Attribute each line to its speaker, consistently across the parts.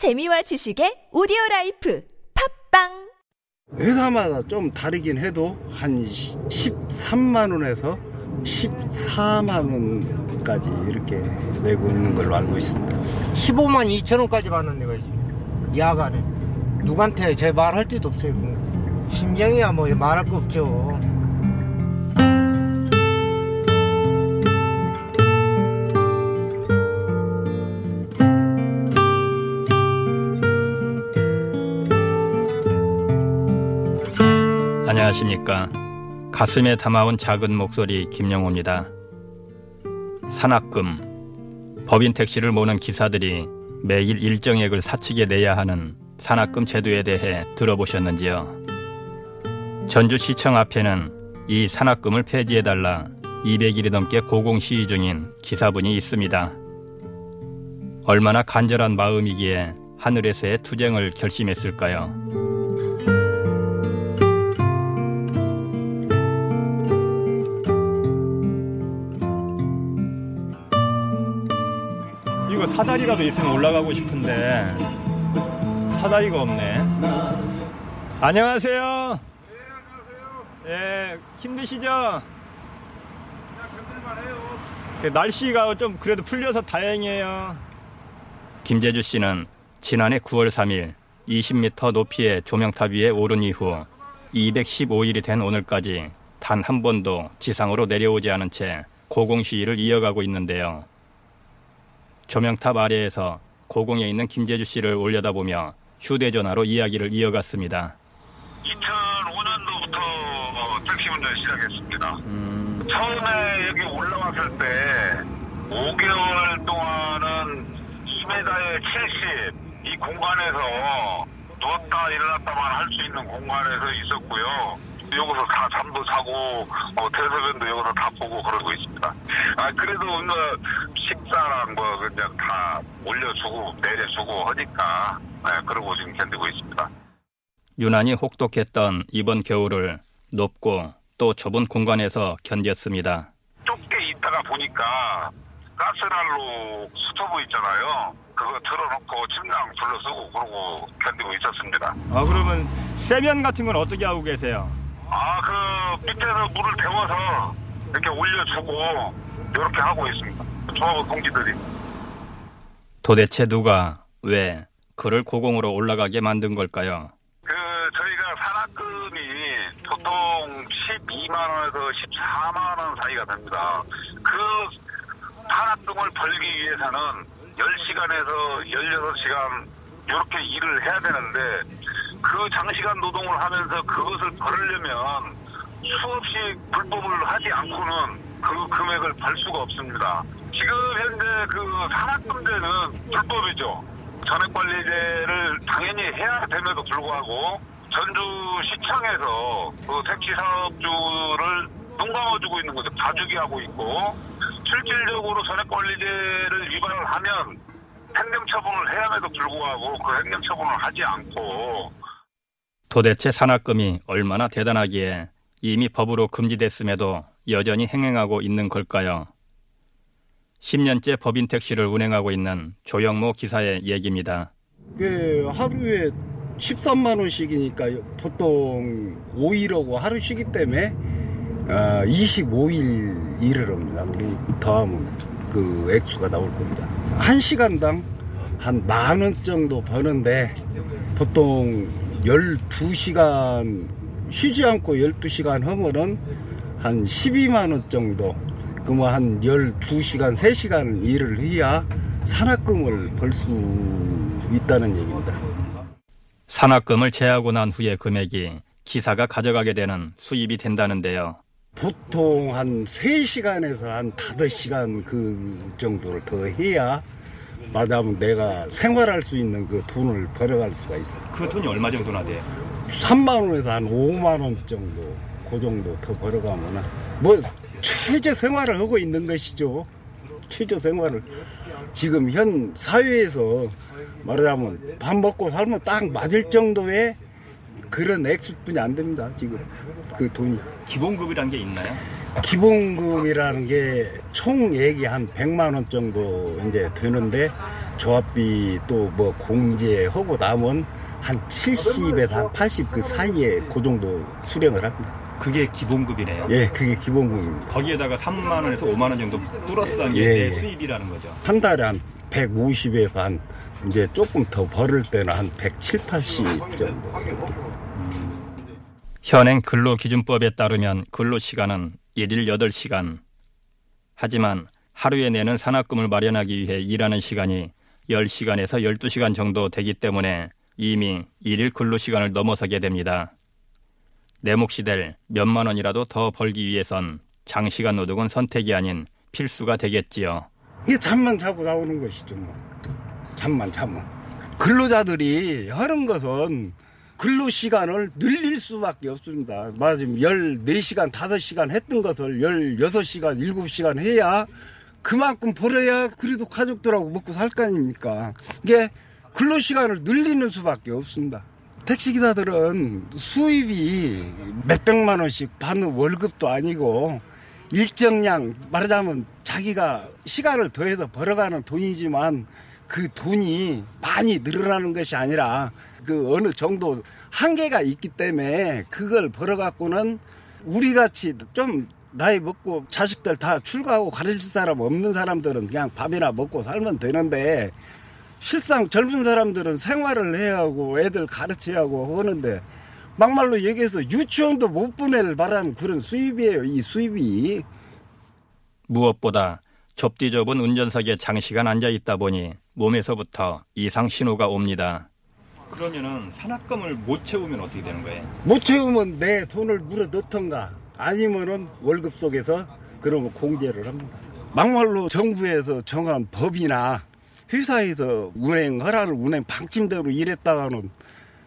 Speaker 1: 재미와 지식의 오디오 라이프 팟빵
Speaker 2: 회사마다 좀 다르긴 해도 한 13만 원에서 14만 원까지 이렇게 내고 있는 걸로 알고 있습니다.
Speaker 3: 15만 2천 원까지 받는 데가 있습니다. 야간에 누구한테 제 말할 데도 없어요. 심정이야 뭐 말할 거 없죠.
Speaker 4: 안녕하십니까. 가슴에 담아온 작은 목소리 김영호입니다. 산악금. 법인 택시를 모는 기사들이 매일 일정액을 사측에 내야 하는 산악금 제도에 대해 들어보셨는지요? 전주시청 앞에는 이 산악금을 폐지해달라 200일이 넘게 고공시위 중인 기사분이 있습니다. 얼마나 간절한 마음이기에 하늘에서의 투쟁을 결심했을까요? 사다리라도 있으면 올라가고 싶은데 사다리가 없네. 안녕하세요. 예, 힘드시죠? 그 날씨가 좀 그래도 풀려서 다행이에요. 김재주 씨는 지난해 9월 3일 20m 높이의 조명탑 위에 오른 이후 215일이 된 오늘까지 단 한 번도 지상으로 내려오지 않은 채 고공 시위를 이어가고 있는데요. 조명탑 아래에서 고공에 있는 김재주 씨를 올려다보며 휴대전화로 이야기를 이어갔습니다.
Speaker 5: 2005년도부터 택시 운전 시작했습니다. 처음에 여기 올라왔을 때 5개월 동안은 10m에 70 이 공간에서 누웠다 일어났다만 할 수 있는 공간에서 있었고요. 여기서 다 잠도 자고 뭐 대소변도 여기서 다 보고 그러고 있습니다. 아 그래도 뭐 식사랑 뭐 그냥 다 올려주고 내려주고 하니까 네, 그러고 지금 견디고 있습니다.
Speaker 4: 유난히 혹독했던 이번 겨울을 높고 또 좁은 공간에서 견뎠습니다.
Speaker 5: 좁게 있다가 보니까 가스난로 스토브 있잖아요. 그거 틀어놓고 침낭 둘러쓰고 그러고 견디고 있었습니다.
Speaker 4: 아 그러면 세면 같은 건 어떻게 하고 계세요?
Speaker 5: 아, 그 밑에서 물을 데워서 이렇게 올려주고 이렇게 하고 있습니다. 조합원 동지들이.
Speaker 4: 도대체 누가 왜 그를 고공으로 올라가게 만든 걸까요?
Speaker 5: 그 저희가 산악금이 보통 12만 원에서 14만 원 사이가 됩니다. 그 산악금을 벌기 위해서는 10시간에서 16시간 이렇게 일을 해야 되는데 그 장시간 노동을 하면서 그것을 벌으려면 수없이 불법을 하지 않고는 그 금액을 벌 수가 없습니다. 지금 현재 그 산악금제는 불법이죠. 전액관리제를 당연히 해야 됨에도 불구하고 전주시청에서 그 택시 사업주를 눈 감아주고 있는 거죠. 봐주기 하고 있고 실질적으로 전액관리제를 위반을 하면 행정처분을 해야 함에도 불구하고 그 행정처분을 하지 않고
Speaker 4: 도대체 산악금이 얼마나 대단하기에 이미 법으로 금지됐음에도 여전히 행행하고 있는 걸까요? 10년째 법인 택시를 운행하고 있는 조영모 기사의 얘기입니다.
Speaker 2: 그 하루에 13만 원씩이니까 보통 5일하고 하루 쉬기 때문에 어, 25일 일을 합니다. 더하면 그 액수가 나올 겁니다. 한 시간당 한 만 원 정도 버는데 보통 12시간 쉬지 않고 12시간 하면은 한 12만 원 정도 그뭐 한 12시간 3시간 일을 해야 산악금을 벌 수 있다는 얘기입니다.
Speaker 4: 산악금을 제하고 난 후의 금액이 기사가 가져가게 되는 수입이 된다는데요.
Speaker 2: 보통 한 3시간에서 한 5시간 그 정도를 더 해야 마다면 내가 생활할 수 있는 그 돈을 벌어갈 수가 있어요.
Speaker 4: 그 돈이 얼마 정도나 돼요?
Speaker 2: 3만 원에서 한 5만 원 정도 그 정도 더 벌어가면은 뭐 최저 생활을 하고 있는 것이죠. 최저 생활을 지금 현 사회에서 말하자면 밥 먹고 살면 딱 맞을 정도의 그런 액수뿐이 안 됩니다. 지금 그 돈이
Speaker 4: 기본급이란 게 있나요?
Speaker 2: 기본금이라는 게 총액이 한 100만 원 정도 이제 되는데 조합비 또 뭐 공제하고 나면 한 70에서 한80 그 사이에 그 정도 수령을 합니다.
Speaker 4: 그게 기본급이네요.
Speaker 2: 예, 그게 기본급입니다.
Speaker 4: 거기에다가 3만 원에서 5만 원 정도 플러스한 게
Speaker 2: 예,
Speaker 4: 내
Speaker 2: 예.
Speaker 4: 수입이라는 거죠.
Speaker 2: 한 달에 한 150에 반 이제 조금 더 벌을 때는 한 170, 80 정도.
Speaker 4: 현행 근로기준법에 따르면 근로시간은 일일 8시간. 하지만 하루에 내는 산학금을 마련하기 위해 일하는 시간이 10시간에서 12시간 정도 되기 때문에 이미 일일 근로 시간을 넘어서게 됩니다. 내 몫이 될 몇만 원이라도 더 벌기 위해선 장시간 노동은 선택이 아닌 필수가 되겠지요.
Speaker 2: 이게 잠만 자고 나오는 것이죠, 뭐. 잠만 자면. 근로자들이 하는 것은 근로 시간을 늘릴 수밖에 없습니다. 말하자면 14시간, 5시간 했던 것을 16시간, 7시간 해야 그만큼 벌어야 그래도 가족들하고 먹고 살 거 아닙니까? 이게 근로 시간을 늘리는 수밖에 없습니다. 택시 기사들은 수입이 몇백만 원씩 받는 월급도 아니고 일정량 말하자면 자기가 시간을 더해서 벌어가는 돈이지만 그 돈이 많이 늘어나는 것이 아니라 그 어느 정도 한계가 있기 때문에 그걸 벌어갖고는 우리 같이 좀 나이 먹고 자식들 다 출가하고 가르칠 사람 없는 사람들은 그냥 밥이나 먹고 살면 되는데 실상 젊은 사람들은 생활을 해야 하고 애들 가르쳐야 하고 하는데 막말로 얘기해서 유치원도 못 보낼 바람 그런 수입이에요 이 수입이
Speaker 4: 무엇보다 좁디 좁은 운전석에 장시간 앉아 있다 보니 몸에서부터 이상 신호가 옵니다. 그러면은 산학금을 못 채우면 어떻게 되는 거예요?
Speaker 2: 못 채우면 내 돈을 물어 넣던가 아니면은 월급 속에서 그러면 공제를 합니다. 막말로 정부에서 정한 법이나 회사에서 운행 허락을 운행 방침대로 일했다가는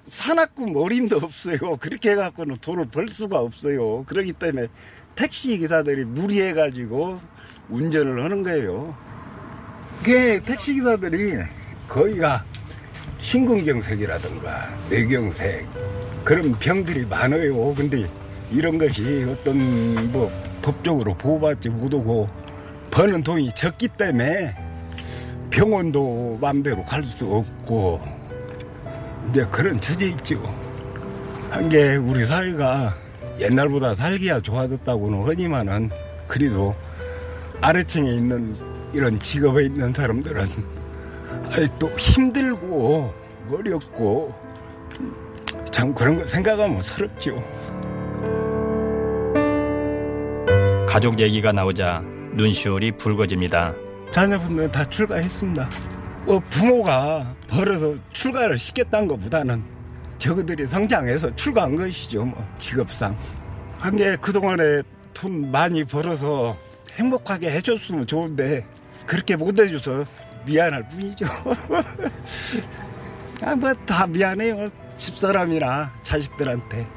Speaker 2: 산학금 어림도 없어요. 그렇게 해갖고는 돈을 벌 수가 없어요. 그렇기 때문에 택시 기사들이 무리해가지고 운전을 하는 거예요. 그게 택시 기사들이 거기가 심근경색이라든가 뇌경색 그런 병들이 많아요. 근데 이런 것이 어떤 뭐 법적으로 보호받지 못하고 버는 돈이 적기 때문에 병원도 마음대로 갈 수 없고 이제 그런 처지에 있죠. 한 게 우리 사회가 옛날보다 살기야 좋아졌다고는 하지만은 그래도 아래층에 있는 이런 직업에 있는 사람들은 아직도 힘들고 어렵고 참 그런 거 생각하면 서럽죠.
Speaker 4: 가족 얘기가 나오자 눈시울이 붉어집니다.
Speaker 2: 자녀분들 다 출가했습니다. 뭐 부모가 벌어서 출가를 시켰다는 것보다는 저그들이 성장해서 출가한 것이죠. 뭐 직업상. 한게 그동안에 돈 많이 벌어서 행복하게 해줬으면 좋은데 그렇게 못 해줘서 미안할 뿐이죠. 아, 뭐 다 미안해요. 집사람이나 자식들한테.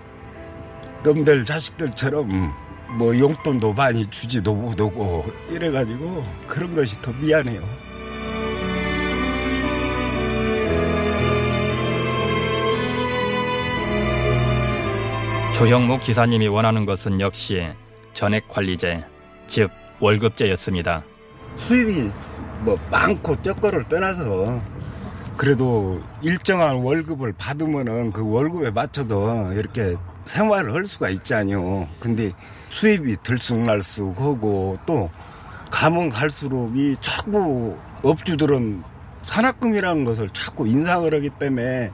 Speaker 2: 놈들 자식들처럼 뭐 용돈도 많이 주지도 못하고 이래가지고 그런 것이 더 미안해요.
Speaker 4: 조형목 기사님이 원하는 것은 역시 전액 관리제, 즉 월급제였습니다.
Speaker 2: 수입이 뭐 많고 적거를 떠나서 그래도 일정한 월급을 받으면은 그 월급에 맞춰서 이렇게 생활을 할 수가 있잖아요. 근데 수입이 들쑥날쑥 하고 또 가면 갈수록 이 자꾸 업주들은 산학금이라는 것을 자꾸 인상을 하기 때문에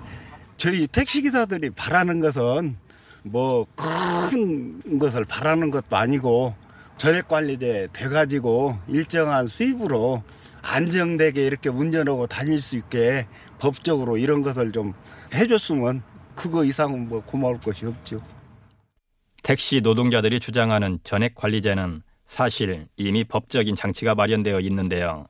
Speaker 2: 저희 택시기사들이 바라는 것은 뭐 큰 것을 바라는 것도 아니고 전액 관리제 돼가지고 일정한 수입으로 안정되게 이렇게 운전하고 다닐 수 있게 법적으로 이런 것을 좀 해줬으면 그거 이상은 뭐 고마울 것이 없죠.
Speaker 4: 택시 노동자들이 주장하는 전액 관리제는 사실 이미 법적인 장치가 마련되어 있는데요.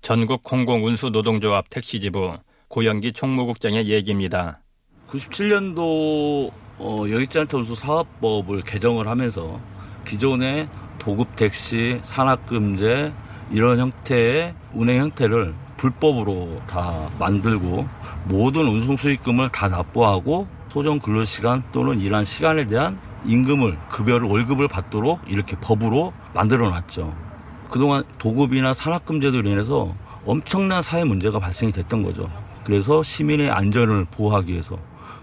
Speaker 4: 전국 공공운수노동조합 택시지부 고영기 총무국장의 얘기입니다.
Speaker 6: 97년도 어, 여객자한테 운수 사업법을 개정을 하면서 기존의 도급 택시, 산악금제 이런 형태의 운행 형태를 불법으로 다 만들고 모든 운송 수익금을 다 납부하고 소정 근로시간 또는 일한 시간에 대한 임금을 급여를 월급을 받도록 이렇게 법으로 만들어 놨죠. 그동안 도급이나 산악금제도로 인해서 엄청난 사회 문제가 발생이 됐던 거죠. 그래서 시민의 안전을 보호하기 위해서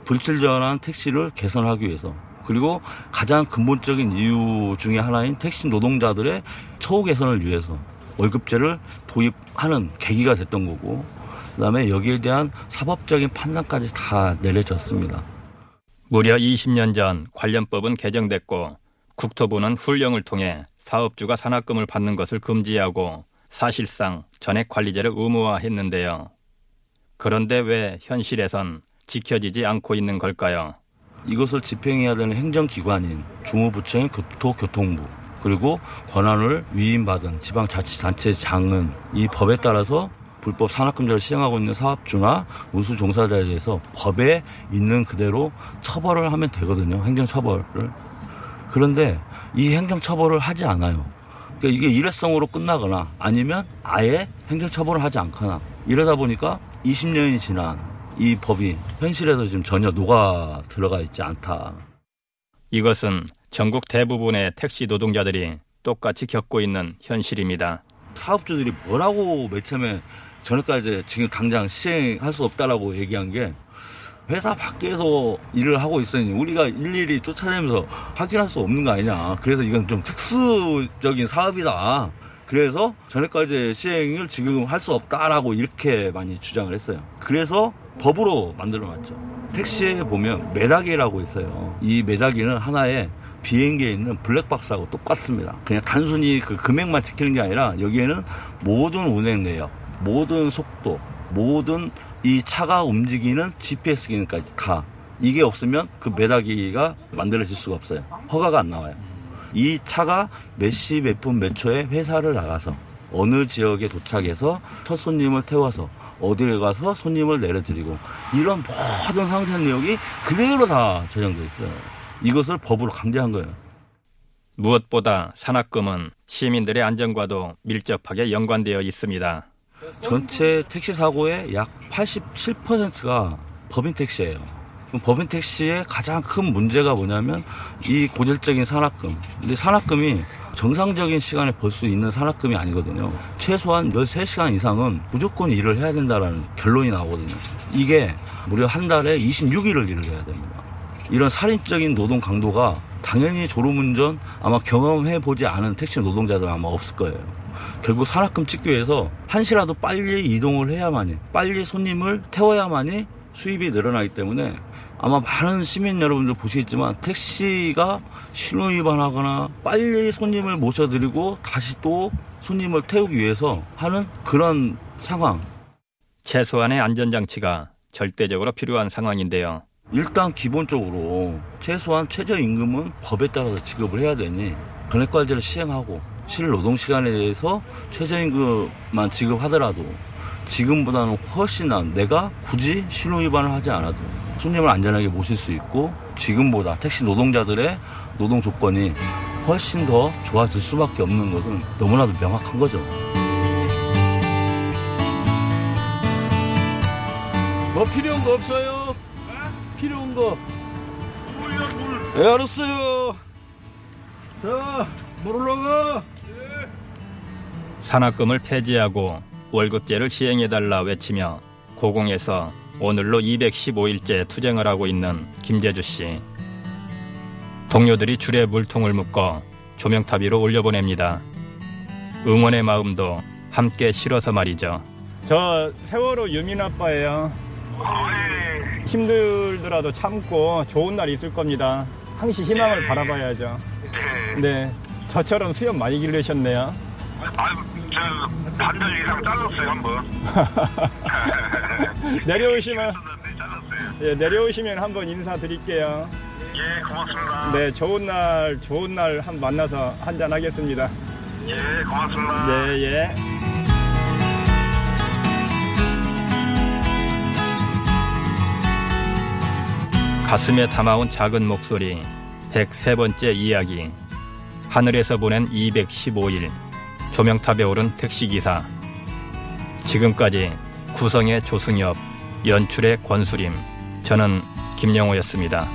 Speaker 6: 불철저한 택시를 개선하기 위해서 그리고 가장 근본적인 이유 중에 하나인 택시 노동자들의 처우 개선을 위해서 월급제를 도입하는 계기가 됐던 거고 그다음에 여기에 대한 사법적인 판단까지 다 내려졌습니다.
Speaker 4: 무려 20년 전 관련법은 개정됐고 국토부는 훈령을 통해 사업주가 산학금을 받는 것을 금지하고 사실상 전액 관리제를 의무화했는데요. 그런데 왜 현실에선 지켜지지 않고 있는 걸까요?
Speaker 6: 이것을 집행해야 되는 행정기관인 중후부처인 교토교통부 그리고 권한을 위임받은 지방자치단체장은 이 법에 따라서 불법 산학금제를 시행하고 있는 사업주나 운수 종사자에 대해서 법에 있는 그대로 처벌을 하면 되거든요. 행정처벌을. 그런데 이 행정처벌을 하지 않아요. 그러니까 이게 일회성으로 끝나거나 아니면 아예 행정처벌을 하지 않거나 이러다 보니까 20년이 지난 이 법이 현실에서 지금 전혀 녹아 들어가 있지 않다.
Speaker 4: 이것은 전국 대부분의 택시 노동자들이 똑같이 겪고 있는 현실입니다.
Speaker 6: 사업주들이 뭐라고 맨 처음에 전에까지 지금 당장 시행할 수 없다라고 얘기한 게 회사 밖에서 일을 하고 있으니 우리가 일일이 쫓아내면서 확인할 수 없는 거 아니냐. 그래서 이건 좀 특수적인 사업이다. 그래서 전에까지 시행을 지금 할 수 없다라고 이렇게 많이 주장을 했어요. 그래서 법으로 만들어 놨죠. 택시에 보면 매다기라고 있어요. 이 매다기는 하나의 비행기에 있는 블랙박스하고 똑같습니다. 그냥 단순히 그 금액만 지키는 게 아니라 여기에는 모든 운행 내역, 모든 속도, 모든 이 차가 움직이는 GPS 기능까지 다 이게 없으면 그 매다기가 만들어질 수가 없어요. 허가가 안 나와요. 이 차가 몇 시 몇 분 몇 초에 회사를 나가서 어느 지역에 도착해서 첫 손님을 태워서 어디에 가서 손님을 내려드리고 이런 모든 상세 내역이 그대로 다 저장돼 있어요. 이것을 법으로 강제한 거예요.
Speaker 4: 무엇보다 산악금은 시민들의 안전과도 밀접하게 연관되어 있습니다.
Speaker 6: 전체 택시 사고의 약 87%가 법인 택시예요. 법인 택시의 가장 큰 문제가 뭐냐면 이 고질적인 산악금. 근데 산악금이 정상적인 시간에 벌 수 있는 산악금이 아니거든요. 최소한 13시간 이상은 무조건 일을 해야 된다는 결론이 나오거든요. 이게 무려 한 달에 26일을 일을 해야 됩니다. 이런 살인적인 노동 강도가 당연히 졸음운전 아마 경험해 보지 않은 택시 노동자들 아마 없을 거예요. 결국 산악금 찍기 위해서 한시라도 빨리 이동을 해야만이 빨리 손님을 태워야만이 수입이 늘어나기 때문에 아마 많은 시민 여러분들 보시겠지만 택시가 신호 위반하거나 빨리 손님을 모셔드리고 다시 또 손님을 태우기 위해서 하는 그런 상황.
Speaker 4: 최소한의 안전장치가 절대적으로 필요한 상황인데요.
Speaker 6: 일단 기본적으로 최소한 최저임금은 법에 따라서 지급을 해야 되니 근액관제를 시행하고 실노동시간에 대해서 최저임금만 지급하더라도 지금보다는 훨씬 난 내가 굳이 신호 위반을 하지 않아도 손님을 안전하게 모실 수 있고 지금보다 택시 노동자들의 노동 조건이 훨씬 더 좋아질 수밖에 없는 것은 너무나도 명확한 거죠.
Speaker 7: 뭐 필요한 거 없어요? 필요 한 거. 물이야 물. 예 알았어요. 자, 물 올라가.
Speaker 4: 산악금을 폐지하고 월급제를 시행해달라 외치며 고공에서 오늘로 215일째 투쟁을 하고 있는 김재주 씨. 동료들이 줄에 물통을 묶어 조명탑 위로 올려보냅니다. 응원의 마음도 함께 실어서 말이죠. 저 세월호 유민 아빠예요. 힘들더라도 참고 좋은 날 있을 겁니다. 항시 희망을 바라봐야죠. 네, 저처럼 수염 많이 기르셨네요.
Speaker 5: 아유, 저, 반절 이상 잘랐어요, 한 번.
Speaker 4: 내려오시면
Speaker 5: 잘랐어요.
Speaker 4: 예, 내려오시면 한번 인사드릴게요.
Speaker 5: 예, 고맙습니다.
Speaker 4: 네, 좋은 날, 좋은 날 한 만나서 한잔 하겠습니다.
Speaker 5: 예, 고맙습니다.
Speaker 4: 네, 예. 가슴에 담아온 작은 목소리, 103번째 이야기. 하늘에서 보낸 215일. 조명탑에 오른 택시기사. 지금까지 구성의 조승엽, 연출의 권수림, 저는 김영호였습니다.